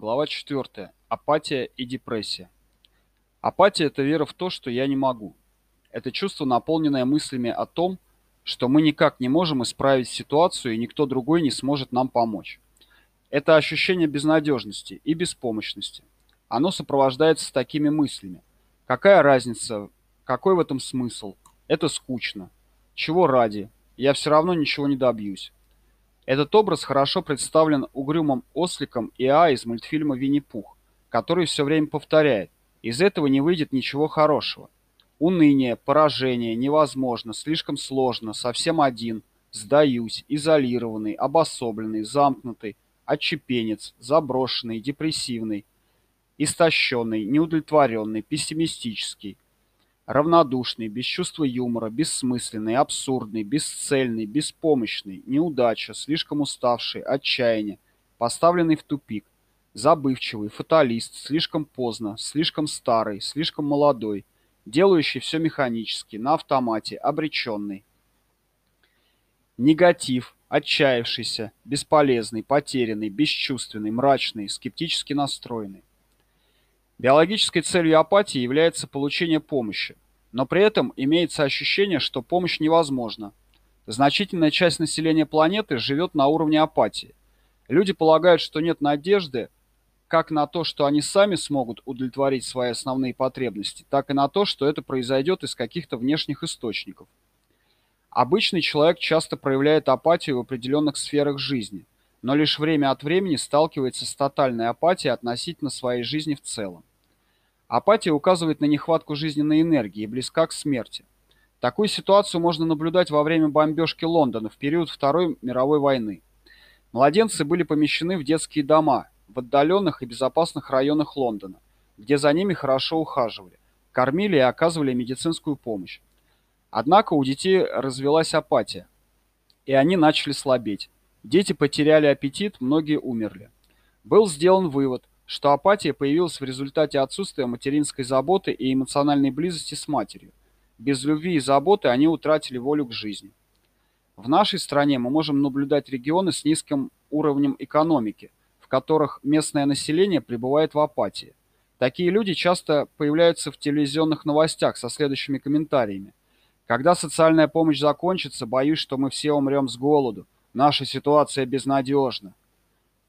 Глава 4. Апатия и депрессия. Апатия– это вера в то, что я не могу. Это чувство, наполненное мыслями о том, что мы никак не можем исправить ситуацию и никто другой не сможет нам помочь. Это ощущение безнадежности и беспомощности. Оно сопровождается такими мыслями. Какая разница? Какой в этом смысл? Это скучно. Чего ради? Я все равно ничего не добьюсь. Этот образ хорошо представлен угрюмым осликом Иа из мультфильма «Винни-Пух», который все время повторяет «Из этого не выйдет ничего хорошего». Уныние, поражение, невозможно, слишком сложно, совсем один, сдаюсь, изолированный, обособленный, замкнутый, отчепенец, заброшенный, депрессивный, истощенный, неудовлетворенный, пессимистический – равнодушный, без чувства юмора, бессмысленный, абсурдный, бесцельный, беспомощный, неудача, слишком уставший, отчаяние, поставленный в тупик, забывчивый, фаталист, слишком поздно, слишком старый, слишком молодой, делающий все механически, на автомате, обреченный. Негатив, отчаявшийся, бесполезный, потерянный, бесчувственный, мрачный, скептически настроенный. Биологической целью апатии является получение помощи, но при этом имеется ощущение, что помощь невозможна. Значительная часть населения планеты живет на уровне апатии. Люди полагают, что нет надежды как на то, что они сами смогут удовлетворить свои основные потребности, так и на то, что это произойдет из каких-то внешних источников. Обычный человек часто проявляет апатию в определенных сферах жизни, но лишь время от времени сталкивается с тотальной апатией относительно своей жизни в целом. Апатия указывает на нехватку жизненной энергии и близка к смерти. Такую ситуацию можно наблюдать во время бомбежки Лондона в период Второй мировой войны. Младенцы были помещены в детские дома в отдаленных и безопасных районах Лондона, где за ними хорошо ухаживали, кормили и оказывали медицинскую помощь. Однако у детей развилась апатия, и они начали слабеть. Дети потеряли аппетит, многие умерли. Был сделан вывод – что апатия появилась в результате отсутствия материнской заботы и эмоциональной близости с матерью. Без любви и заботы они утратили волю к жизни. В нашей стране мы можем наблюдать регионы с низким уровнем экономики, в которых местное население пребывает в апатии. Такие люди часто появляются в телевизионных новостях со следующими комментариями. Когда социальная помощь закончится, боюсь, что мы все умрем с голоду. Наша ситуация безнадежна.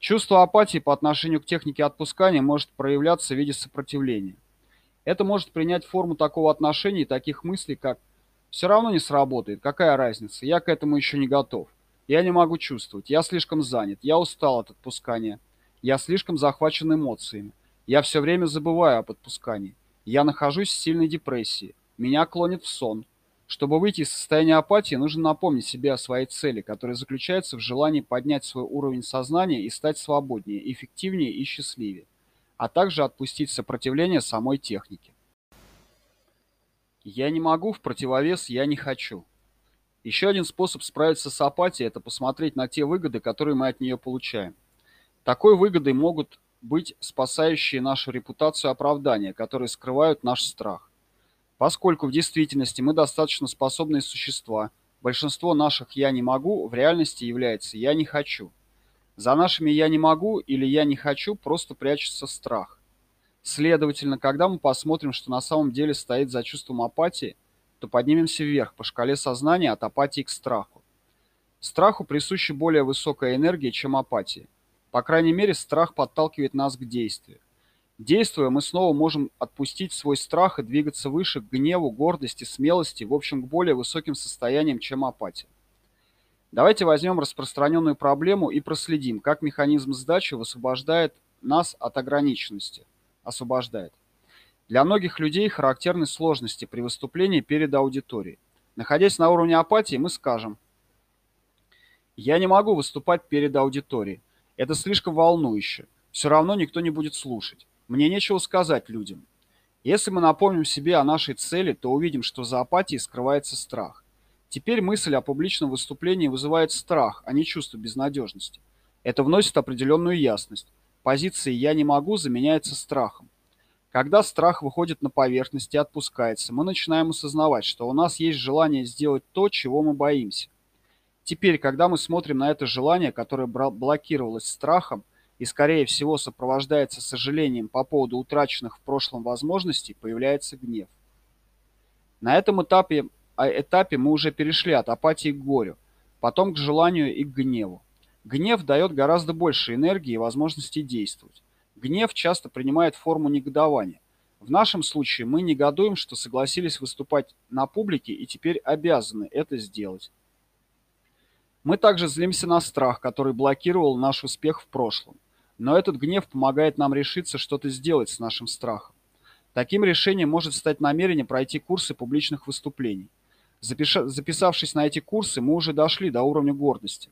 Чувство апатии по отношению к технике отпускания может проявляться в виде сопротивления. Это может принять форму такого отношения и таких мыслей, как «все равно не сработает, какая разница, я к этому еще не готов, я не могу чувствовать, я слишком занят, я устал от отпускания, я слишком захвачен эмоциями, я все время забываю об отпускании, я нахожусь в сильной депрессии, меня клонит в сон, чтобы выйти из состояния апатии, нужно напомнить себе о своей цели, которая заключается в желании поднять свой уровень сознания и стать свободнее, эффективнее и счастливее, а также отпустить сопротивление самой технике. Я не могу в противовес «я не хочу». Еще один способ справиться с апатией – это посмотреть на те выгоды, которые мы от нее получаем. Такой выгодой могут быть спасающие нашу репутацию оправдания, которые скрывают наш страх. Поскольку в действительности мы достаточно способные существа, большинство наших «я не могу» в реальности является «я не хочу». За нашими «я не могу» или «я не хочу» просто прячется страх. Следовательно, когда мы посмотрим, что на самом деле стоит за чувством апатии, то поднимемся вверх по шкале сознания от апатии к страху. Страху присуща более высокая энергия, чем апатии. По крайней мере, страх подталкивает нас к действию. Действуя, мы снова можем отпустить свой страх и двигаться выше к гневу, гордости, смелости, в общем, к более высоким состояниям, чем апатия. Давайте возьмем распространенную проблему и проследим, как механизм сдачи высвобождает нас от ограниченности. Освобождает. Для многих людей характерны сложности при выступлении перед аудиторией. Находясь на уровне апатии, мы скажем «Я не могу выступать перед аудиторией. Это слишком волнующе. Все равно никто не будет слушать. Мне нечего сказать людям. Если мы напомним себе о нашей цели, то увидим, что за апатией скрывается страх. Теперь мысль о публичном выступлении вызывает страх, а не чувство безнадежности. Это вносит определенную ясность. Позиция «я не могу» заменяется страхом. Когда страх выходит на поверхность и отпускается, мы начинаем осознавать, что у нас есть желание сделать то, чего мы боимся. Теперь, когда мы смотрим на это желание, которое блокировалось страхом, и, скорее всего, сопровождается сожалением по поводу утраченных в прошлом возможностей, появляется гнев. На этом этапе, а, этапе мы уже перешли от апатии к горю, потом к желанию и к гневу. Гнев дает гораздо больше энергии и возможности действовать. Гнев часто принимает форму негодования. В нашем случае мы негодуем, что согласились выступать на публике и теперь обязаны это сделать. Мы также злимся на страх, который блокировал наш успех в прошлом. Но этот гнев помогает нам решиться что-то сделать с нашим страхом. Таким решением может стать намерение пройти курсы публичных выступлений. Запиша... Записавшись на эти курсы, мы уже дошли до уровня гордости.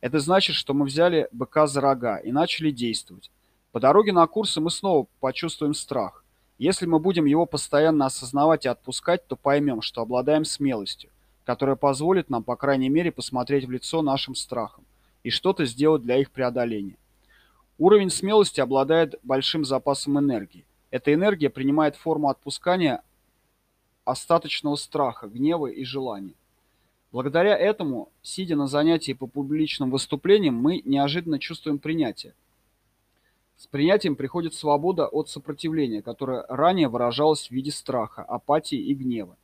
Это значит, что мы взяли быка за рога и начали действовать. По дороге на курсы мы снова почувствуем страх. Если мы будем его постоянно осознавать и отпускать, то поймем, что обладаем смелостью, которая позволит нам, по крайней мере, посмотреть в лицо нашим страхам и что-то сделать для их преодоления. Уровень смелости обладает большим запасом энергии. Эта энергия принимает форму отпускания остаточного страха, гнева и желания. Благодаря этому, сидя на занятии по публичным выступлениям, мы неожиданно чувствуем принятие. С принятием приходит свобода от сопротивления, которое ранее выражалось в виде страха, апатии и гнева.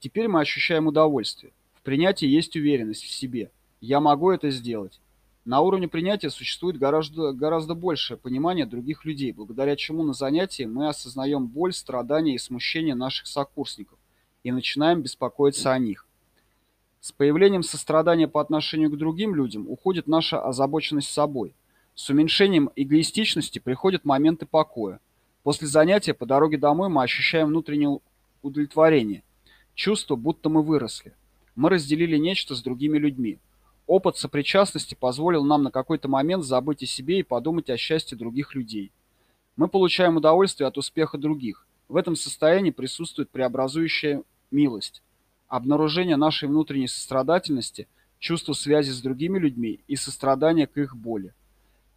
Теперь мы ощущаем удовольствие. В принятии есть уверенность в себе. Я могу это сделать. На уровне принятия существует гораздо, гораздо большее понимание других людей, благодаря чему на занятии мы осознаем боль, страдания и смущение наших сокурсников и начинаем беспокоиться о них. С появлением сострадания по отношению к другим людям уходит наша озабоченность собой. С уменьшением эгоистичности приходят моменты покоя. После занятия по дороге домой мы ощущаем внутреннее удовлетворение, чувство, будто мы выросли. Мы разделили нечто с другими людьми. Опыт сопричастности позволил нам на какой-то момент забыть о себе и подумать о счастье других людей. Мы получаем удовольствие от успеха других. В этом состоянии присутствует преобразующая милость, обнаружение нашей внутренней сострадательности, чувство связи с другими людьми и сострадание к их боли.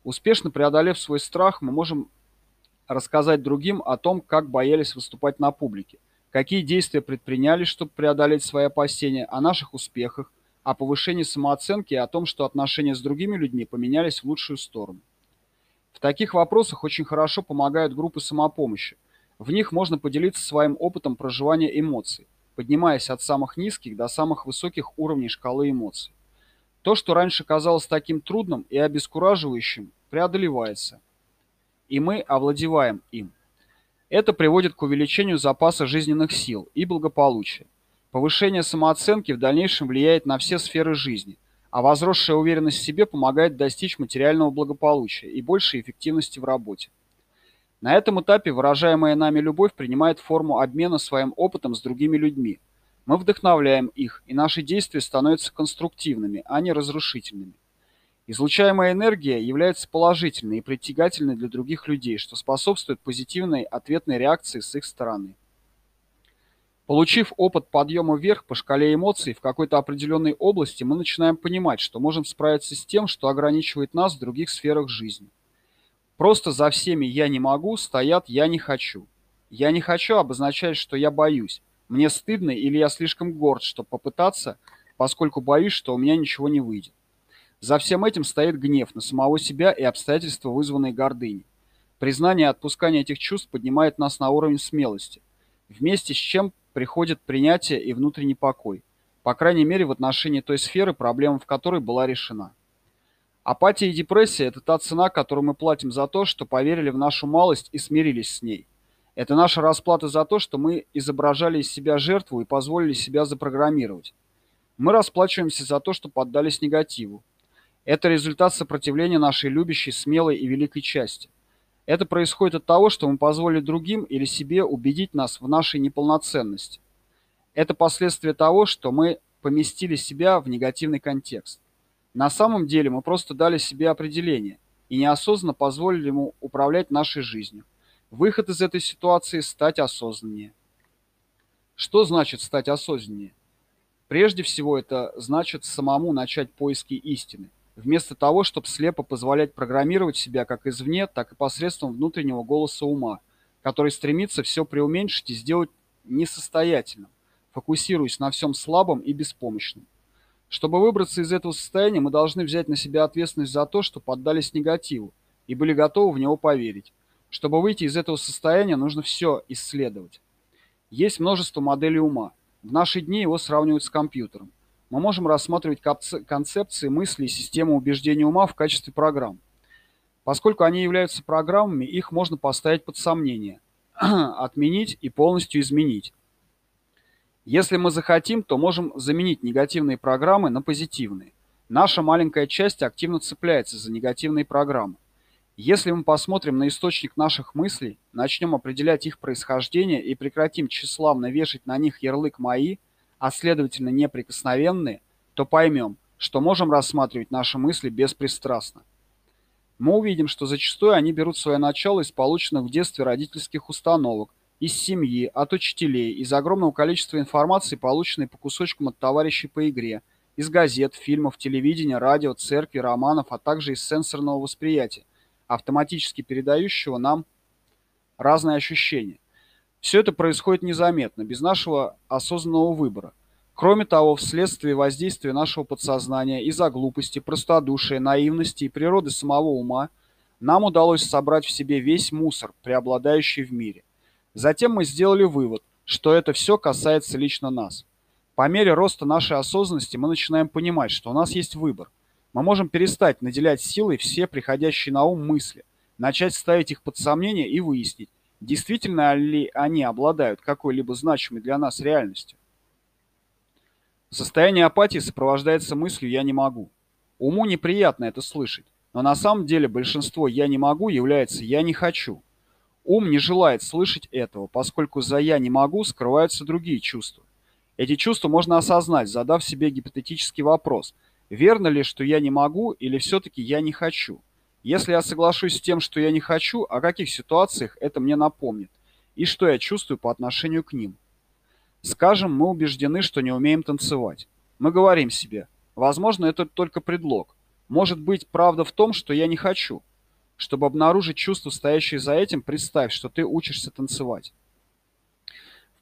Успешно преодолев свой страх, мы можем рассказать другим о том, как боялись выступать на публике, какие действия предприняли, чтобы преодолеть свои опасения, о наших успехах, о повышении самооценки и о том, что отношения с другими людьми поменялись в лучшую сторону. В таких вопросах очень хорошо помогают группы самопомощи. В них можно поделиться своим опытом проживания эмоций, поднимаясь от самых низких до самых высоких уровней шкалы эмоций. То, что раньше казалось таким трудным и обескураживающим, преодолевается, и мы овладеваем им. Это приводит к увеличению запаса жизненных сил и благополучия. Повышение самооценки в дальнейшем влияет на все сферы жизни, а возросшая уверенность в себе помогает достичь материального благополучия и большей эффективности в работе. На этом этапе выражаемая нами любовь принимает форму обмена своим опытом с другими людьми. Мы вдохновляем их, и наши действия становятся конструктивными, а не разрушительными. Излучаемая энергия является положительной и притягательной для других людей, что способствует позитивной ответной реакции с их стороны. Получив опыт подъема вверх по шкале эмоций в какой-то определенной области, мы начинаем понимать, что можем справиться с тем, что ограничивает нас в других сферах жизни. Просто за всеми «я не могу» стоят «я не хочу». «Я не хочу» обозначает, что я боюсь. Мне стыдно или я слишком горд, чтобы попытаться, поскольку боюсь, что у меня ничего не выйдет. За всем этим стоит гнев на самого себя и обстоятельства, вызванные гордыней. Признание и отпускание этих чувств поднимает нас на уровень смелости, вместе с чем приходит принятие и внутренний покой, по крайней мере в отношении той сферы, проблема в которой была решена. Апатия и депрессия – это та цена, которую мы платим за то, что поверили в нашу малость и смирились с ней. Это наша расплата за то, что мы изображали из себя жертву и позволили себя запрограммировать. Мы расплачиваемся за то, что поддались негативу. Это результат сопротивления нашей любящей, смелой и великой части. Это происходит от того, что мы позволили другим или себе убедить нас в нашей неполноценности. Это последствие того, что мы поместили себя в негативный контекст. На самом деле мы просто дали себе определение и неосознанно позволили ему управлять нашей жизнью. Выход из этой ситуации – стать осознаннее. Что значит стать осознаннее? Прежде всего это значит самому начать поиски истины вместо того, чтобы слепо позволять программировать себя как извне, так и посредством внутреннего голоса ума, который стремится все преуменьшить и сделать несостоятельным, фокусируясь на всем слабом и беспомощном. Чтобы выбраться из этого состояния, мы должны взять на себя ответственность за то, что поддались негативу, и были готовы в него поверить. Чтобы выйти из этого состояния, нужно все исследовать. Есть множество моделей ума. В наши дни его сравнивают с компьютером. Мы можем рассматривать концепции мысли и системы убеждений ума в качестве программ. Поскольку они являются программами, их можно поставить под сомнение, отменить и полностью изменить. Если мы захотим, то можем заменить негативные программы на позитивные. Наша маленькая часть активно цепляется за негативные программы. Если мы посмотрим на источник наших мыслей, начнем определять их происхождение и прекратим тщеславно вешать на них ярлык «мои», а следовательно неприкосновенные, то поймем, что можем рассматривать наши мысли беспристрастно. Мы увидим, что зачастую они берут свое начало из полученных в детстве родительских установок, из семьи, от учителей, из огромного количества информации, полученной по кусочкам от товарищей по игре, из газет, фильмов, телевидения, радио, церкви, романов, а также из сенсорного восприятия, автоматически передающего нам разные ощущения. Все это происходит незаметно, без нашего осознанного выбора. Кроме того, вследствие воздействия нашего подсознания из-за глупости, простодушия, наивности и природы самого ума, нам удалось собрать в себе весь мусор, преобладающий в мире. Затем мы сделали вывод, что это все касается лично нас. По мере роста нашей осознанности мы начинаем понимать, что у нас есть выбор. Мы можем перестать наделять силой все приходящие на ум мысли, начать ставить их под сомнение и выяснить, действительно ли они обладают какой-либо значимой для нас реальностью. Состояние апатии сопровождается мыслью «я не могу». Уму неприятно это слышать, но на самом деле большинство «я не могу» является «я не хочу». Ум не желает слышать этого, поскольку за «я не могу» скрываются другие чувства. Эти чувства можно осознать, задав себе гипотетический вопрос, верно ли, что я не могу или все-таки я не хочу. Если я соглашусь с тем, что я не хочу, о каких ситуациях это мне напомнит, и что я чувствую по отношению к ним. Скажем, мы убеждены, что не умеем танцевать. Мы говорим себе, возможно, это только предлог. Может быть, правда в том, что я не хочу. Чтобы обнаружить чувство, стоящее за этим, представь, что ты учишься танцевать.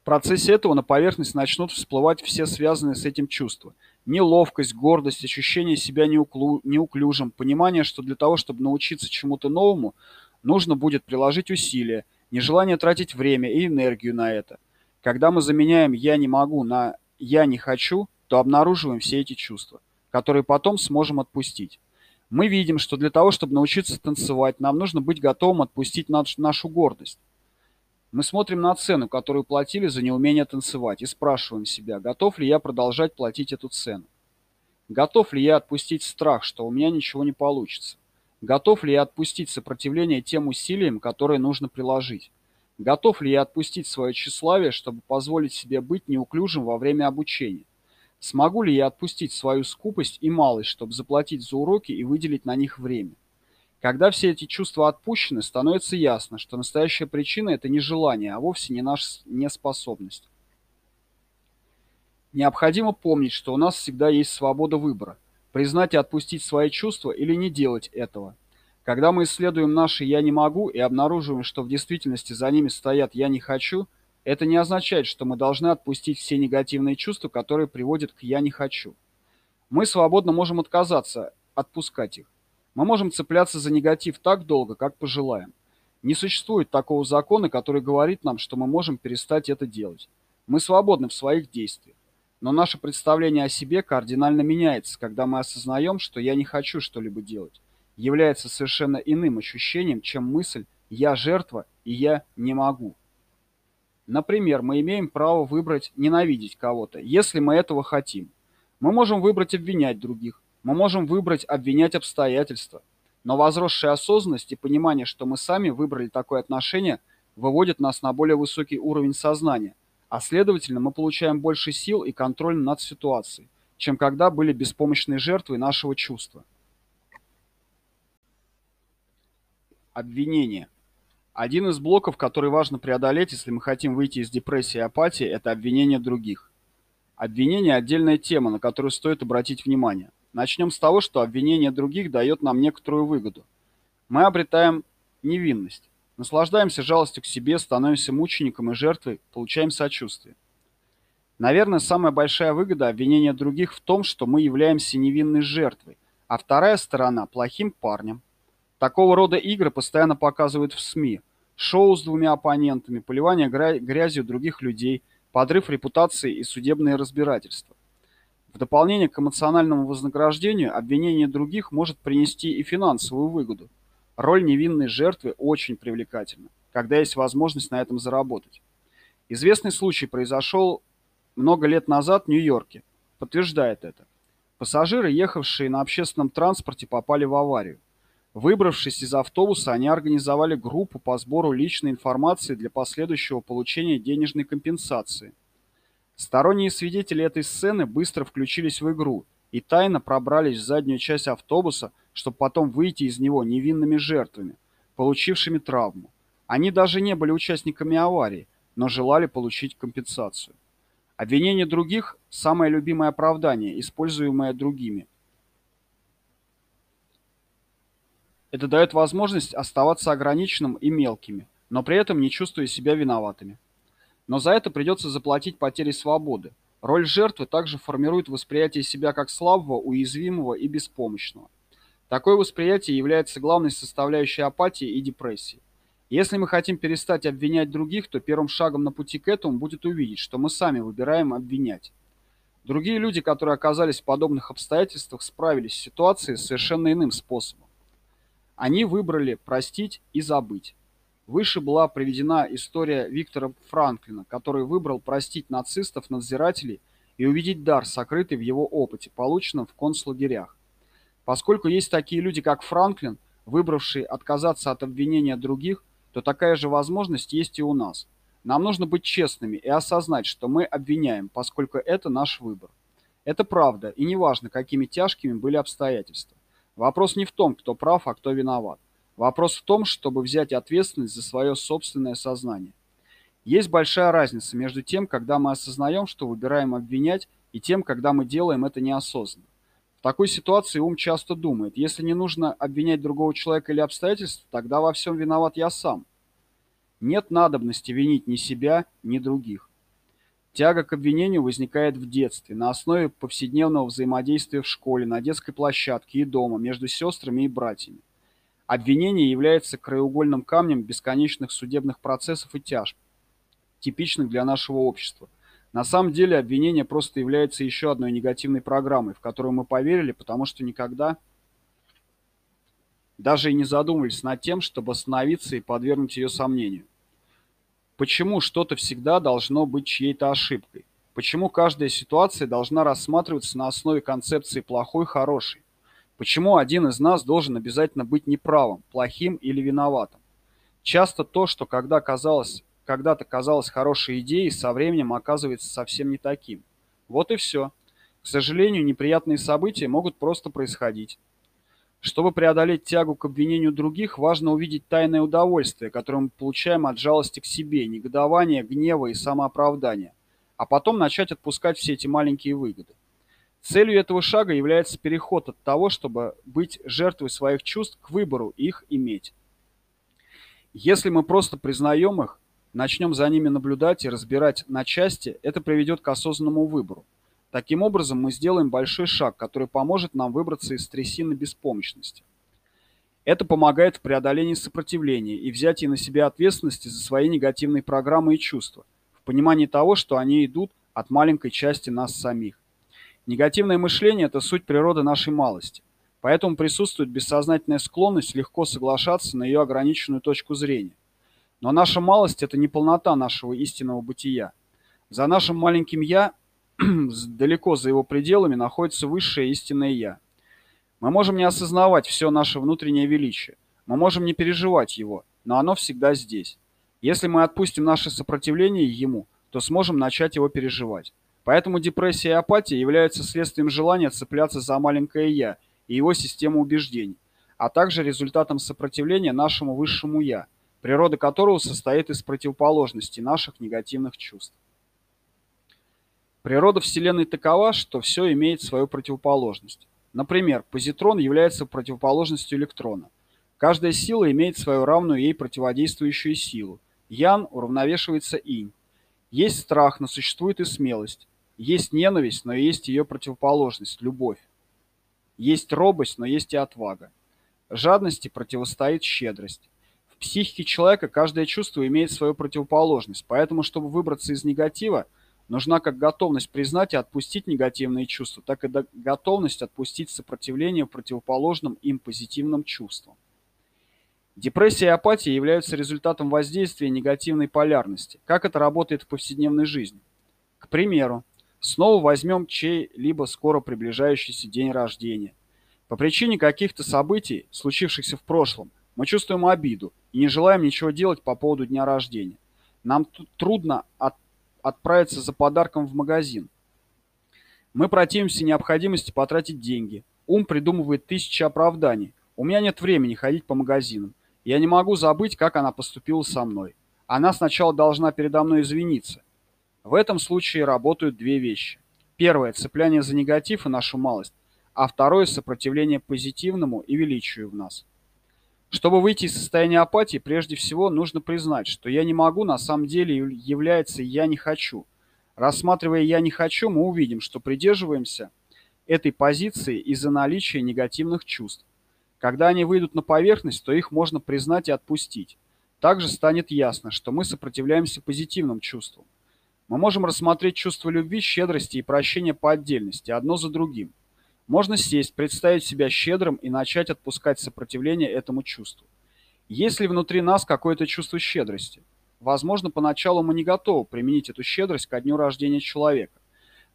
В процессе этого на поверхность начнут всплывать все связанные с этим чувства. Неловкость, гордость, ощущение себя неуклю... неуклюжим, понимание, что для того, чтобы научиться чему-то новому, нужно будет приложить усилия, нежелание тратить время и энергию на это. Когда мы заменяем «я не могу» на «я не хочу», то обнаруживаем все эти чувства, которые потом сможем отпустить. Мы видим, что для того, чтобы научиться танцевать, нам нужно быть готовым отпустить наш, нашу гордость. Мы смотрим на цену, которую платили за неумение танцевать, и спрашиваем себя, готов ли я продолжать платить эту цену. Готов ли я отпустить страх, что у меня ничего не получится? Готов ли я отпустить сопротивление тем усилиям, которые нужно приложить? Готов ли я отпустить свое тщеславие, чтобы позволить себе быть неуклюжим во время обучения? Смогу ли я отпустить свою скупость и малость, чтобы заплатить за уроки и выделить на них время? Когда все эти чувства отпущены, становится ясно, что настоящая причина – это не желание, а вовсе не наша неспособность. Необходимо помнить, что у нас всегда есть свобода выбора – признать и отпустить свои чувства или не делать этого. Когда мы исследуем наши «я не могу» и обнаруживаем, что в действительности за ними стоят «я не хочу», это не означает, что мы должны отпустить все негативные чувства, которые приводят к «я не хочу». Мы свободно можем отказаться отпускать их. Мы можем цепляться за негатив так долго, как пожелаем. Не существует такого закона, который говорит нам, что мы можем перестать это делать. Мы свободны в своих действиях. Но наше представление о себе кардинально меняется, когда мы осознаем, что «я не хочу что-либо делать» является совершенно иным ощущением, чем мысль «я жертва» и «я не могу». Например, мы имеем право выбрать ненавидеть кого-то, если мы этого хотим. Мы можем выбрать обвинять других, мы можем выбрать обвинять обстоятельства. Но возросшая осознанность и понимание, что мы сами выбрали такое отношение, выводит нас на более высокий уровень сознания, а следовательно мы получаем больше сил и контроль над ситуацией, чем когда были беспомощной жертвой нашего чувства. Обвинение. Один из блоков, который важно преодолеть, если мы хотим выйти из депрессии и апатии, это обвинение других. Обвинение – отдельная тема, на которую стоит обратить внимание. Начнем с того, что обвинение других дает нам некоторую выгоду. Мы обретаем невинность, наслаждаемся жалостью к себе, становимся мучеником и жертвой, получаем сочувствие. Наверное, самая большая выгода обвинения других в том, что мы являемся невинной жертвой, а вторая сторона – плохим парнем. Такого рода игры постоянно показывают в СМИ. Шоу с двумя оппонентами, поливание грязью других людей, подрыв репутации и судебные разбирательства. В дополнение к эмоциональному вознаграждению обвинение других может принести и финансовую выгоду. Роль невинной жертвы очень привлекательна, когда есть возможность на этом заработать. Известный случай произошел много лет назад в Нью-Йорке. Подтверждает это. Пассажиры, ехавшие на общественном транспорте, попали в аварию. Выбравшись из автобуса, они организовали группу по сбору личной информации для последующего получения денежной компенсации. Сторонние свидетели этой сцены быстро включились в игру и тайно пробрались в заднюю часть автобуса, чтобы потом выйти из него невинными жертвами, получившими травму. Они даже не были участниками аварии, но желали получить компенсацию. Обвинение других – самое любимое оправдание, используемое другими. Это дает возможность оставаться ограниченным и мелкими, но при этом не чувствуя себя виноватыми. Но за это придется заплатить потерей свободы. Роль жертвы также формирует восприятие себя как слабого, уязвимого и беспомощного. Такое восприятие является главной составляющей апатии и депрессии. Если мы хотим перестать обвинять других, то первым шагом на пути к этому будет увидеть, что мы сами выбираем обвинять. Другие люди, которые оказались в подобных обстоятельствах, справились с ситуацией совершенно иным способом. Они выбрали простить и забыть. Выше была приведена история Виктора Франклина, который выбрал простить нацистов-надзирателей и увидеть дар, сокрытый в его опыте, полученном в концлагерях. Поскольку есть такие люди, как Франклин, выбравшие отказаться от обвинения других, то такая же возможность есть и у нас. Нам нужно быть честными и осознать, что мы обвиняем, поскольку это наш выбор. Это правда, и неважно, какими тяжкими были обстоятельства. Вопрос не в том, кто прав, а кто виноват. Вопрос в том, чтобы взять ответственность за свое собственное сознание. Есть большая разница между тем, когда мы осознаем, что выбираем обвинять, и тем, когда мы делаем это неосознанно. В такой ситуации ум часто думает, если не нужно обвинять другого человека или обстоятельства, тогда во всем виноват я сам. Нет надобности винить ни себя, ни других. Тяга к обвинению возникает в детстве, на основе повседневного взаимодействия в школе, на детской площадке и дома, между сестрами и братьями. Обвинение является краеугольным камнем бесконечных судебных процессов и тяжб, типичных для нашего общества. На самом деле обвинение просто является еще одной негативной программой, в которую мы поверили, потому что никогда даже и не задумывались над тем, чтобы остановиться и подвергнуть ее сомнению. Почему что-то всегда должно быть чьей-то ошибкой? Почему каждая ситуация должна рассматриваться на основе концепции плохой-хороший? Почему один из нас должен обязательно быть неправым, плохим или виноватым? Часто то, что когда казалось когда-то казалось хорошей идеей, со временем оказывается совсем не таким. Вот и все. К сожалению, неприятные события могут просто происходить. Чтобы преодолеть тягу к обвинению других, важно увидеть тайное удовольствие, которое мы получаем от жалости к себе, негодования, гнева и самооправдания, а потом начать отпускать все эти маленькие выгоды. Целью этого шага является переход от того, чтобы быть жертвой своих чувств, к выбору их иметь. Если мы просто признаем их, начнем за ними наблюдать и разбирать на части, это приведет к осознанному выбору. Таким образом, мы сделаем большой шаг, который поможет нам выбраться из трясины беспомощности. Это помогает в преодолении сопротивления и взятии на себя ответственности за свои негативные программы и чувства, в понимании того, что они идут от маленькой части нас самих. Негативное мышление – это суть природы нашей малости. Поэтому присутствует бессознательная склонность легко соглашаться на ее ограниченную точку зрения. Но наша малость – это не полнота нашего истинного бытия. За нашим маленьким «я», далеко за его пределами, находится высшее истинное «я». Мы можем не осознавать все наше внутреннее величие. Мы можем не переживать его, но оно всегда здесь. Если мы отпустим наше сопротивление ему, то сможем начать его переживать. Поэтому депрессия и апатия являются следствием желания цепляться за маленькое «я» и его систему убеждений, а также результатом сопротивления нашему высшему «я», природа которого состоит из противоположностей наших негативных чувств. Природа Вселенной такова, что все имеет свою противоположность. Например, позитрон является противоположностью электрона. Каждая сила имеет свою равную ей противодействующую силу. Ян уравновешивается инь. Есть страх, но существует и смелость. Есть ненависть, но есть ее противоположность – любовь. Есть робость, но есть и отвага. Жадности противостоит щедрость. В психике человека каждое чувство имеет свою противоположность, поэтому, чтобы выбраться из негатива, нужна как готовность признать и отпустить негативные чувства, так и готовность отпустить сопротивление противоположным им позитивным чувствам. Депрессия и апатия являются результатом воздействия негативной полярности. Как это работает в повседневной жизни? К примеру, снова возьмем чей-либо скоро приближающийся день рождения. По причине каких-то событий, случившихся в прошлом, мы чувствуем обиду и не желаем ничего делать по поводу дня рождения. Нам трудно от, отправиться за подарком в магазин. Мы противимся необходимости потратить деньги. Ум придумывает тысячи оправданий. У меня нет времени ходить по магазинам. Я не могу забыть, как она поступила со мной. Она сначала должна передо мной извиниться. В этом случае работают две вещи. Первое – цепляние за негатив и нашу малость, а второе – сопротивление позитивному и величию в нас. Чтобы выйти из состояния апатии, прежде всего нужно признать, что «я не могу» на самом деле является «я не хочу». Рассматривая «я не хочу», мы увидим, что придерживаемся этой позиции из-за наличия негативных чувств. Когда они выйдут на поверхность, то их можно признать и отпустить. Также станет ясно, что мы сопротивляемся позитивным чувствам. Мы можем рассмотреть чувства любви, щедрости и прощения по отдельности, одно за другим. Можно сесть, представить себя щедрым и начать отпускать сопротивление этому чувству. Есть ли внутри нас какое-то чувство щедрости? Возможно, поначалу мы не готовы применить эту щедрость ко дню рождения человека,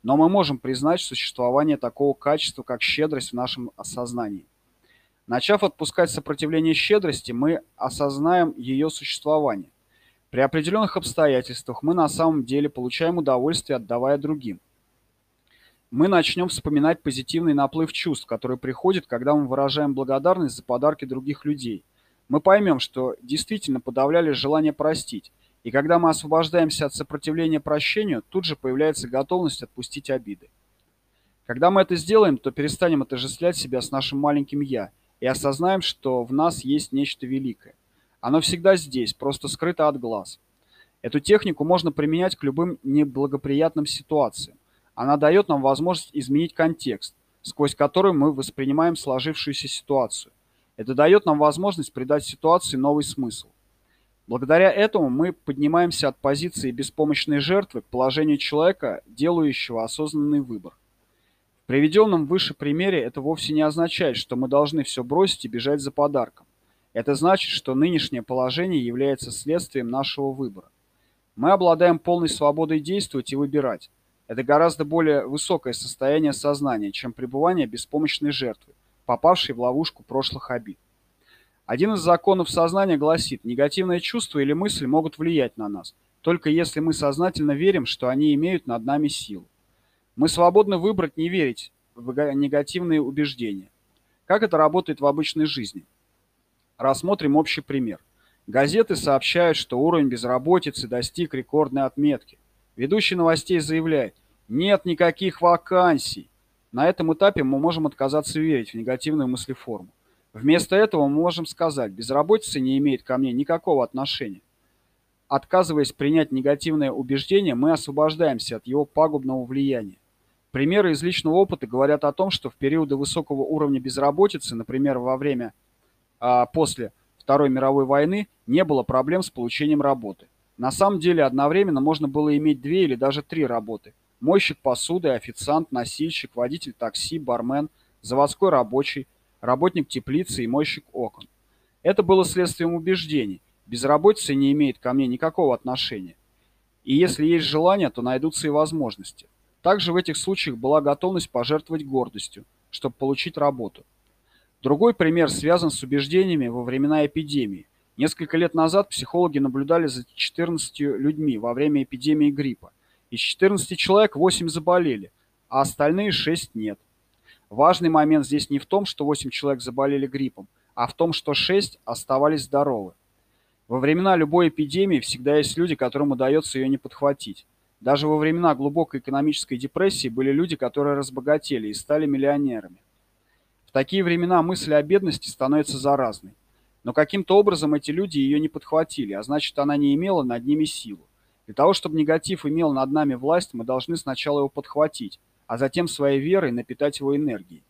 но мы можем признать существование такого качества, как щедрость в нашем осознании. Начав отпускать сопротивление щедрости, мы осознаем ее существование. При определенных обстоятельствах мы на самом деле получаем удовольствие, отдавая другим. Мы начнем вспоминать позитивный наплыв чувств, который приходит, когда мы выражаем благодарность за подарки других людей. Мы поймем, что действительно подавляли желание простить, и когда мы освобождаемся от сопротивления прощению, тут же появляется готовность отпустить обиды. Когда мы это сделаем, то перестанем отождествлять себя с нашим маленьким «я» и осознаем, что в нас есть нечто великое. Оно всегда здесь, просто скрыто от глаз. Эту технику можно применять к любым неблагоприятным ситуациям. Она дает нам возможность изменить контекст, сквозь который мы воспринимаем сложившуюся ситуацию. Это дает нам возможность придать ситуации новый смысл. Благодаря этому мы поднимаемся от позиции беспомощной жертвы к положению человека, делающего осознанный выбор приведенном выше примере это вовсе не означает, что мы должны все бросить и бежать за подарком. Это значит, что нынешнее положение является следствием нашего выбора. Мы обладаем полной свободой действовать и выбирать. Это гораздо более высокое состояние сознания, чем пребывание беспомощной жертвы, попавшей в ловушку прошлых обид. Один из законов сознания гласит, негативные чувства или мысли могут влиять на нас, только если мы сознательно верим, что они имеют над нами силу. Мы свободны выбрать не верить в негативные убеждения. Как это работает в обычной жизни? Рассмотрим общий пример. Газеты сообщают, что уровень безработицы достиг рекордной отметки. Ведущий новостей заявляет, нет никаких вакансий. На этом этапе мы можем отказаться верить в негативную мыслеформу. Вместо этого мы можем сказать, безработица не имеет ко мне никакого отношения. Отказываясь принять негативное убеждение, мы освобождаемся от его пагубного влияния. Примеры из личного опыта говорят о том, что в периоды высокого уровня безработицы, например, во время после Второй мировой войны, не было проблем с получением работы. На самом деле одновременно можно было иметь две или даже три работы. Мойщик посуды, официант, носильщик, водитель такси, бармен, заводской рабочий, работник теплицы и мойщик окон. Это было следствием убеждений. Безработица не имеет ко мне никакого отношения. И если есть желание, то найдутся и возможности. Также в этих случаях была готовность пожертвовать гордостью, чтобы получить работу. Другой пример связан с убеждениями во времена эпидемии. Несколько лет назад психологи наблюдали за 14 людьми во время эпидемии гриппа. Из 14 человек 8 заболели, а остальные 6 нет. Важный момент здесь не в том, что 8 человек заболели гриппом, а в том, что 6 оставались здоровы. Во времена любой эпидемии всегда есть люди, которым удается ее не подхватить. Даже во времена глубокой экономической депрессии были люди, которые разбогатели и стали миллионерами. В такие времена мысль о бедности становится заразной. Но каким-то образом эти люди ее не подхватили, а значит, она не имела над ними силу. Для того, чтобы негатив имел над нами власть, мы должны сначала его подхватить, а затем своей верой напитать его энергией.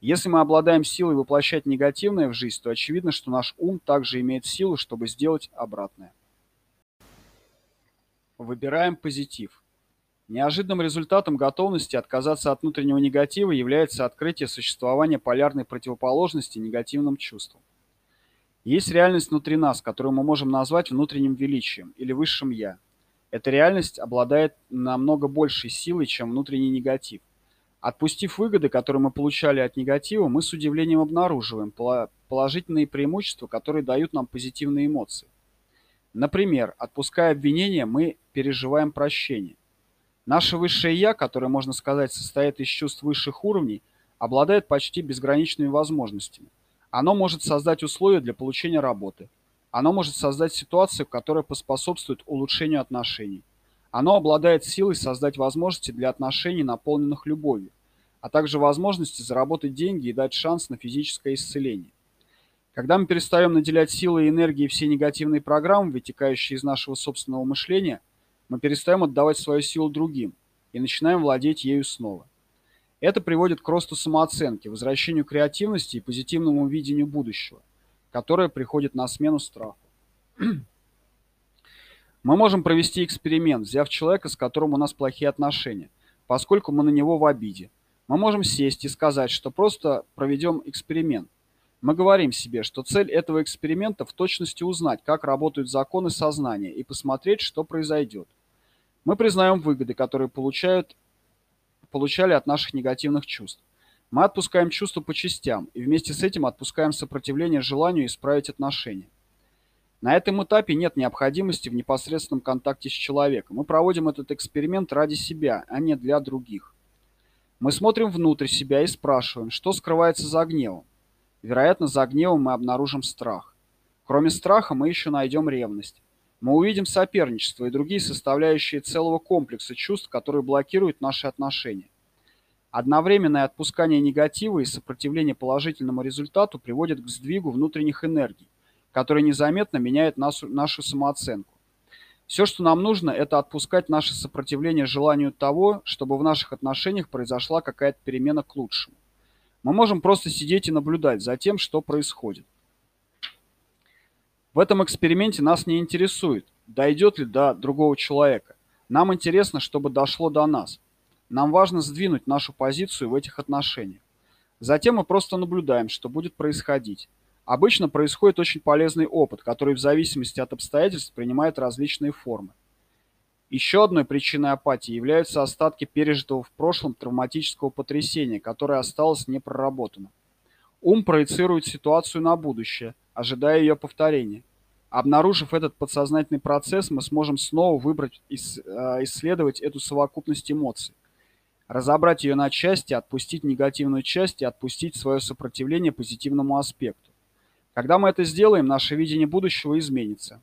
Если мы обладаем силой воплощать негативное в жизнь, то очевидно, что наш ум также имеет силу, чтобы сделать обратное. Выбираем позитив. Неожиданным результатом готовности отказаться от внутреннего негатива является открытие существования полярной противоположности негативным чувствам. Есть реальность внутри нас, которую мы можем назвать внутренним величием или высшим «я». Эта реальность обладает намного большей силой, чем внутренний негатив. Отпустив выгоды, которые мы получали от негатива, мы с удивлением обнаруживаем положительные преимущества, которые дают нам позитивные эмоции. Например, отпуская обвинения, мы переживаем прощение. Наше высшее «я», которое, можно сказать, состоит из чувств высших уровней, обладает почти безграничными возможностями. Оно может создать условия для получения работы. Оно может создать ситуацию, которая поспособствует улучшению отношений. Оно обладает силой создать возможности для отношений, наполненных любовью, а также возможности заработать деньги и дать шанс на физическое исцеление. Когда мы перестаем наделять силой и энергией все негативные программы, вытекающие из нашего собственного мышления, мы перестаем отдавать свою силу другим и начинаем владеть ею снова. Это приводит к росту самооценки, возвращению креативности и позитивному видению будущего, которое приходит на смену страху. Мы можем провести эксперимент, взяв человека, с которым у нас плохие отношения, поскольку мы на него в обиде. Мы можем сесть и сказать, что просто проведем эксперимент. Мы говорим себе, что цель этого эксперимента в точности узнать, как работают законы сознания и посмотреть, что произойдет. Мы признаем выгоды, которые получают, получали от наших негативных чувств. Мы отпускаем чувства по частям и вместе с этим отпускаем сопротивление желанию исправить отношения. На этом этапе нет необходимости в непосредственном контакте с человеком. Мы проводим этот эксперимент ради себя, а не для других. Мы смотрим внутрь себя и спрашиваем, что скрывается за гневом. Вероятно, за гневом мы обнаружим страх. Кроме страха мы еще найдем ревность. Мы увидим соперничество и другие составляющие целого комплекса чувств, которые блокируют наши отношения. Одновременное отпускание негатива и сопротивление положительному результату приводит к сдвигу внутренних энергий, который незаметно меняет нашу, нашу самооценку. Все, что нам нужно, это отпускать наше сопротивление желанию того, чтобы в наших отношениях произошла какая-то перемена к лучшему. Мы можем просто сидеть и наблюдать за тем, что происходит. В этом эксперименте нас не интересует, дойдет ли до другого человека. Нам интересно, чтобы дошло до нас. Нам важно сдвинуть нашу позицию в этих отношениях. Затем мы просто наблюдаем, что будет происходить. Обычно происходит очень полезный опыт, который в зависимости от обстоятельств принимает различные формы. Еще одной причиной апатии являются остатки пережитого в прошлом травматического потрясения, которое осталось непроработанным. Ум проецирует ситуацию на будущее, ожидая ее повторения. Обнаружив этот подсознательный процесс, мы сможем снова выбрать и э, исследовать эту совокупность эмоций. Разобрать ее на части, отпустить негативную часть и отпустить свое сопротивление позитивному аспекту. Когда мы это сделаем, наше видение будущего изменится.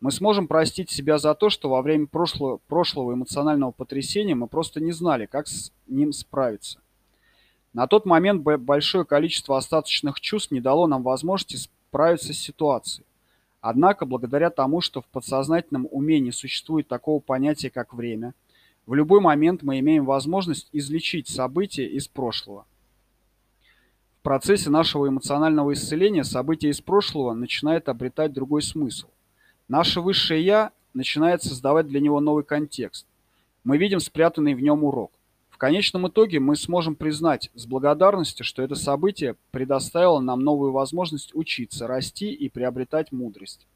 Мы сможем простить себя за то, что во время прошлого, прошлого эмоционального потрясения мы просто не знали, как с ним справиться. На тот момент большое количество остаточных чувств не дало нам возможности справиться с ситуацией. Однако, благодаря тому, что в подсознательном умении существует такого понятия, как время, в любой момент мы имеем возможность излечить события из прошлого. В процессе нашего эмоционального исцеления события из прошлого начинают обретать другой смысл. Наше высшее «я» начинает создавать для него новый контекст. Мы видим спрятанный в нем урок. Конечном итоге мы сможем признать с благодарностью, что это событие предоставило нам новую возможность учиться, расти и приобретать мудрость.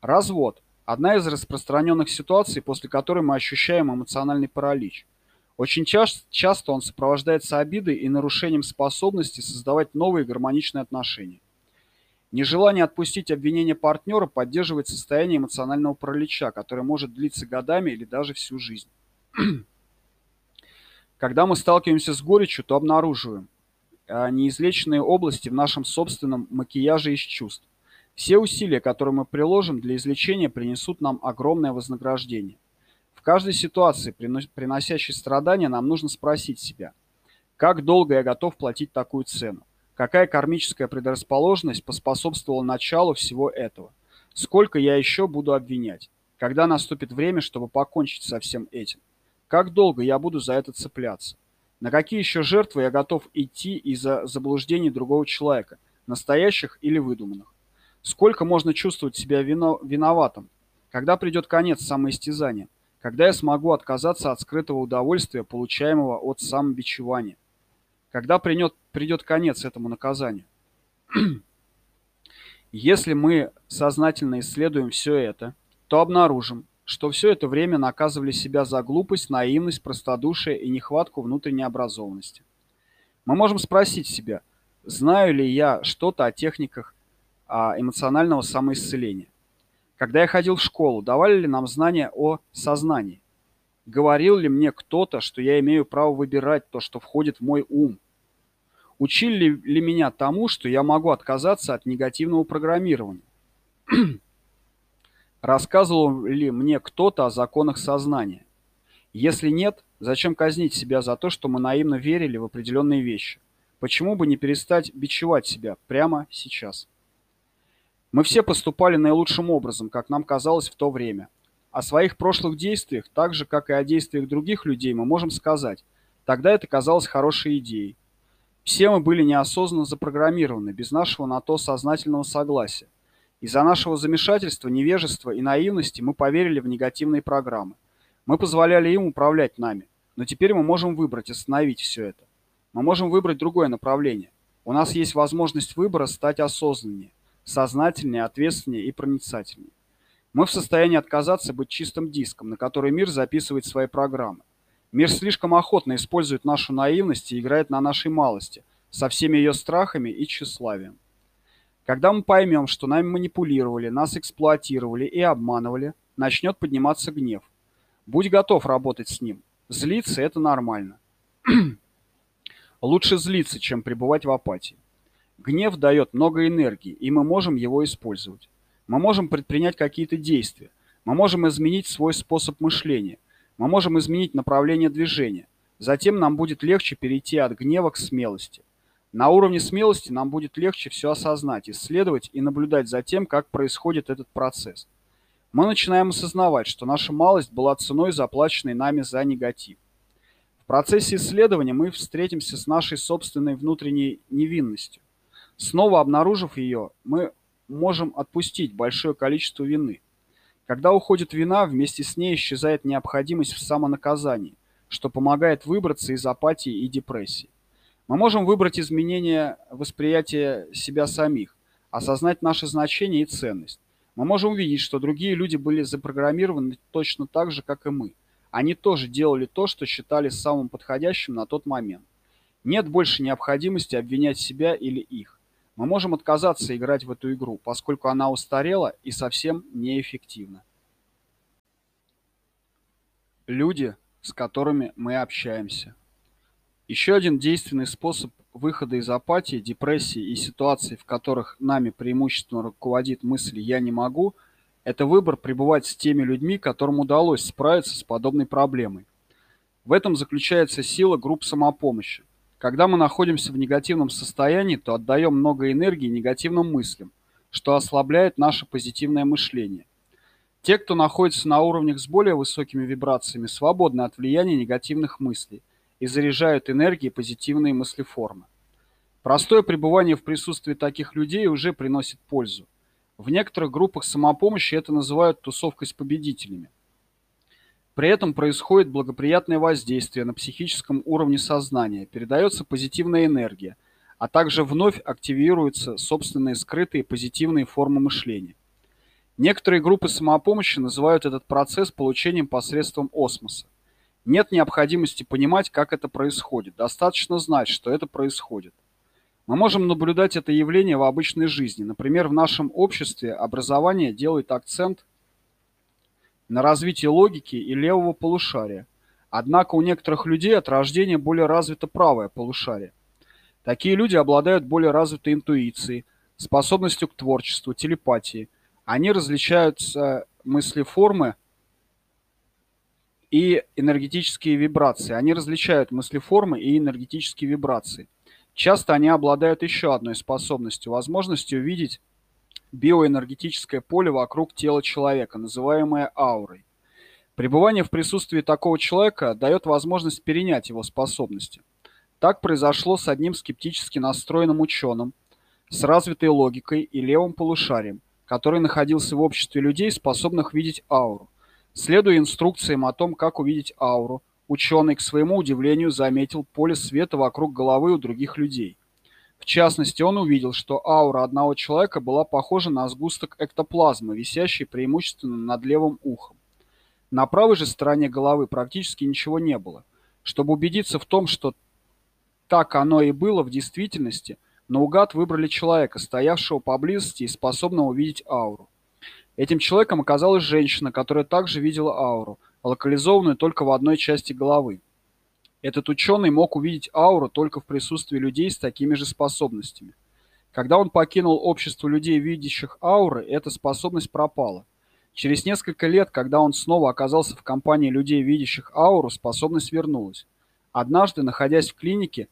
Развод – одна из распространенных ситуаций, после которой мы ощущаем эмоциональный паралич – очень часто он сопровождается обидой и нарушением способности создавать новые гармоничные отношения. Нежелание отпустить обвинение партнера поддерживает состояние эмоционального паралича, которое может длиться годами или даже всю жизнь. Когда мы сталкиваемся с горечью, то обнаруживаем а, неизлеченные области в нашем собственном макияже из чувств. Все усилия, которые мы приложим для излечения, принесут нам огромное вознаграждение каждой ситуации, приносящей страдания, нам нужно спросить себя, как долго я готов платить такую цену? Какая кармическая предрасположенность поспособствовала началу всего этого? Сколько я еще буду обвинять? Когда наступит время, чтобы покончить со всем этим? Как долго я буду за это цепляться? На какие еще жертвы я готов идти из-за заблуждений другого человека, настоящих или выдуманных? Сколько можно чувствовать себя вино виноватым? Когда придет конец самоистязания? Когда я смогу отказаться от скрытого удовольствия, получаемого от самобичевания? Когда придет, придет конец этому наказанию? Если мы сознательно исследуем все это, то обнаружим, что все это время наказывали себя за глупость, наивность, простодушие и нехватку внутренней образованности. Мы можем спросить себя, знаю ли я что-то о техниках а, эмоционального самоисцеления. Когда я ходил в школу, давали ли нам знания о сознании? Говорил ли мне кто-то, что я имею право выбирать то, что входит в мой ум? Учили ли меня тому, что я могу отказаться от негативного программирования? Рассказывал ли мне кто-то о законах сознания? Если нет, зачем казнить себя за то, что мы наивно верили в определенные вещи? Почему бы не перестать бичевать себя прямо сейчас? Мы все поступали наилучшим образом, как нам казалось в то время. О своих прошлых действиях, так же, как и о действиях других людей, мы можем сказать, тогда это казалось хорошей идеей. Все мы были неосознанно запрограммированы, без нашего на то сознательного согласия. Из-за нашего замешательства, невежества и наивности мы поверили в негативные программы. Мы позволяли им управлять нами. Но теперь мы можем выбрать остановить все это. Мы можем выбрать другое направление. У нас есть возможность выбора стать осознаннее, сознательнее, ответственнее и проницательнее. Мы в состоянии отказаться быть чистым диском, на который мир записывает свои программы. Мир слишком охотно использует нашу наивность и играет на нашей малости, со всеми ее страхами и тщеславием. Когда мы поймем, что нами манипулировали, нас эксплуатировали и обманывали, начнет подниматься гнев. Будь готов работать с ним. Злиться – это нормально. Лучше злиться, чем пребывать в апатии. Гнев дает много энергии, и мы можем его использовать. Мы можем предпринять какие-то действия. Мы можем изменить свой способ мышления – мы можем изменить направление движения. Затем нам будет легче перейти от гнева к смелости. На уровне смелости нам будет легче все осознать, исследовать и наблюдать за тем, как происходит этот процесс. Мы начинаем осознавать, что наша малость была ценой, заплаченной нами за негатив. В процессе исследования мы встретимся с нашей собственной внутренней невинностью. Снова обнаружив ее, мы можем отпустить большое количество вины – когда уходит вина, вместе с ней исчезает необходимость в самонаказании, что помогает выбраться из апатии и депрессии. Мы можем выбрать изменение восприятия себя самих, осознать наше значение и ценность. Мы можем увидеть, что другие люди были запрограммированы точно так же, как и мы. Они тоже делали то, что считали самым подходящим на тот момент. Нет больше необходимости обвинять себя или их. Мы можем отказаться играть в эту игру, поскольку она устарела и совсем неэффективна. Люди, с которыми мы общаемся. Еще один действенный способ выхода из апатии, депрессии и ситуаций, в которых нами преимущественно руководит мысль «я не могу», это выбор пребывать с теми людьми, которым удалось справиться с подобной проблемой. В этом заключается сила групп самопомощи. Когда мы находимся в негативном состоянии, то отдаем много энергии негативным мыслям, что ослабляет наше позитивное мышление. Те, кто находится на уровнях с более высокими вибрациями, свободны от влияния негативных мыслей и заряжают энергией позитивные мыслеформы. Простое пребывание в присутствии таких людей уже приносит пользу. В некоторых группах самопомощи это называют тусовкой с победителями. При этом происходит благоприятное воздействие на психическом уровне сознания, передается позитивная энергия, а также вновь активируются собственные скрытые позитивные формы мышления. Некоторые группы самопомощи называют этот процесс получением посредством осмоса. Нет необходимости понимать, как это происходит, достаточно знать, что это происходит. Мы можем наблюдать это явление в обычной жизни. Например, в нашем обществе образование делает акцент на развитие логики и левого полушария. Однако у некоторых людей от рождения более развито правое полушарие. Такие люди обладают более развитой интуицией, способностью к творчеству, телепатии. Они различают мыслеформы и энергетические вибрации. Они различают мыслеформы и энергетические вибрации. Часто они обладают еще одной способностью, возможностью видеть биоэнергетическое поле вокруг тела человека, называемое аурой. Пребывание в присутствии такого человека дает возможность перенять его способности. Так произошло с одним скептически настроенным ученым с развитой логикой и левым полушарием, который находился в обществе людей, способных видеть ауру. Следуя инструкциям о том, как увидеть ауру, ученый, к своему удивлению, заметил поле света вокруг головы у других людей. В частности, он увидел, что аура одного человека была похожа на сгусток эктоплазмы, висящий преимущественно над левым ухом. На правой же стороне головы практически ничего не было. Чтобы убедиться в том, что так оно и было в действительности, наугад выбрали человека, стоявшего поблизости и способного увидеть ауру. Этим человеком оказалась женщина, которая также видела ауру, локализованную только в одной части головы. Этот ученый мог увидеть ауру только в присутствии людей с такими же способностями. Когда он покинул общество людей, видящих ауры, эта способность пропала. Через несколько лет, когда он снова оказался в компании людей, видящих ауру, способность вернулась. Однажды, находясь в клинике,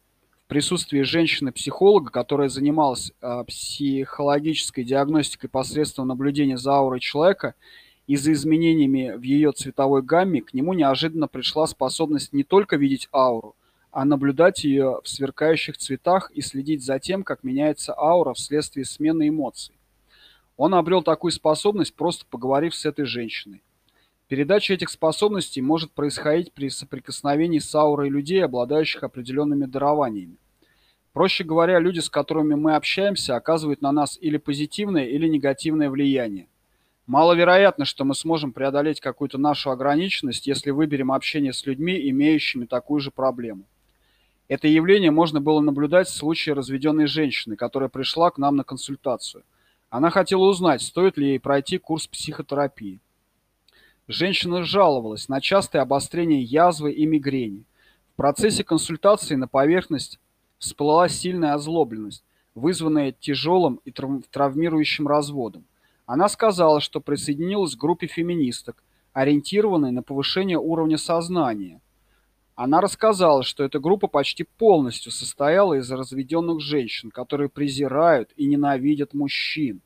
присутствии женщины-психолога, которая занималась э, психологической диагностикой посредством наблюдения за аурой человека и за изменениями в ее цветовой гамме, к нему неожиданно пришла способность не только видеть ауру, а наблюдать ее в сверкающих цветах и следить за тем, как меняется аура вследствие смены эмоций. Он обрел такую способность, просто поговорив с этой женщиной. Передача этих способностей может происходить при соприкосновении с аурой людей, обладающих определенными дарованиями. Проще говоря, люди, с которыми мы общаемся, оказывают на нас или позитивное, или негативное влияние. Маловероятно, что мы сможем преодолеть какую-то нашу ограниченность, если выберем общение с людьми, имеющими такую же проблему. Это явление можно было наблюдать в случае разведенной женщины, которая пришла к нам на консультацию. Она хотела узнать, стоит ли ей пройти курс психотерапии. Женщина жаловалась на частые обострения язвы и мигрени. В процессе консультации на поверхность всплыла сильная озлобленность, вызванная тяжелым и травмирующим разводом. Она сказала, что присоединилась к группе феминисток, ориентированной на повышение уровня сознания. Она рассказала, что эта группа почти полностью состояла из разведенных женщин, которые презирают и ненавидят мужчин.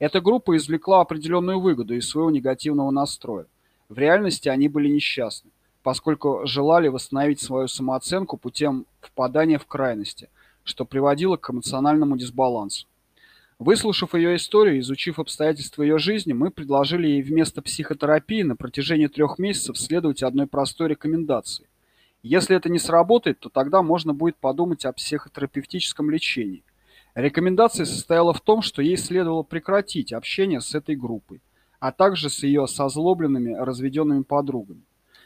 Эта группа извлекла определенную выгоду из своего негативного настроя. В реальности они были несчастны, поскольку желали восстановить свою самооценку путем впадания в крайности, что приводило к эмоциональному дисбалансу. Выслушав ее историю и изучив обстоятельства ее жизни, мы предложили ей вместо психотерапии на протяжении трех месяцев следовать одной простой рекомендации. Если это не сработает, то тогда можно будет подумать о психотерапевтическом лечении. Рекомендация состояла в том, что ей следовало прекратить общение с этой группой, а также с ее созлобленными разведенными подругами.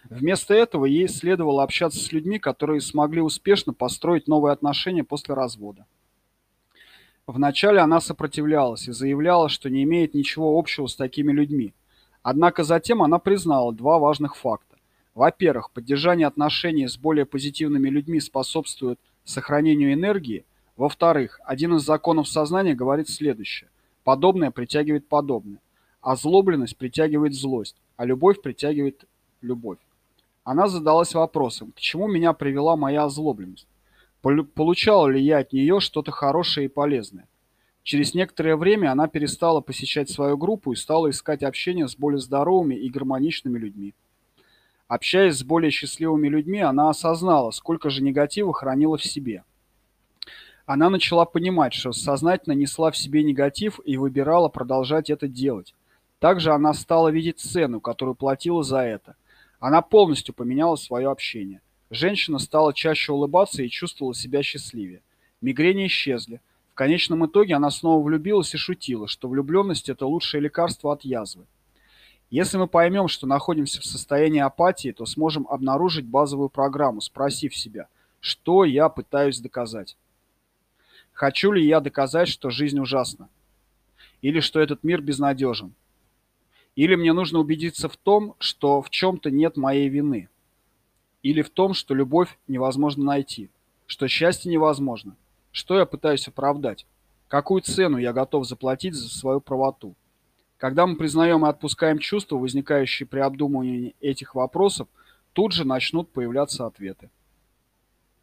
Вместо этого ей следовало общаться с людьми, которые смогли успешно построить новые отношения после развода. Вначале она сопротивлялась и заявляла, что не имеет ничего общего с такими людьми. Однако затем она признала два важных факта. Во-первых, поддержание отношений с более позитивными людьми способствует сохранению энергии – во-вторых, один из законов сознания говорит следующее. Подобное притягивает подобное. Озлобленность притягивает злость, а любовь притягивает любовь. Она задалась вопросом, к чему меня привела моя озлобленность? Получал ли я от нее что-то хорошее и полезное? Через некоторое время она перестала посещать свою группу и стала искать общение с более здоровыми и гармоничными людьми. Общаясь с более счастливыми людьми, она осознала, сколько же негатива хранила в себе – она начала понимать, что сознательно несла в себе негатив и выбирала продолжать это делать. Также она стала видеть цену, которую платила за это. Она полностью поменяла свое общение. Женщина стала чаще улыбаться и чувствовала себя счастливее. Мигрени исчезли. В конечном итоге она снова влюбилась и шутила, что влюбленность – это лучшее лекарство от язвы. Если мы поймем, что находимся в состоянии апатии, то сможем обнаружить базовую программу, спросив себя, что я пытаюсь доказать. Хочу ли я доказать, что жизнь ужасна? Или что этот мир безнадежен? Или мне нужно убедиться в том, что в чем-то нет моей вины? Или в том, что любовь невозможно найти? Что счастье невозможно? Что я пытаюсь оправдать? Какую цену я готов заплатить за свою правоту? Когда мы признаем и отпускаем чувства, возникающие при обдумывании этих вопросов, тут же начнут появляться ответы.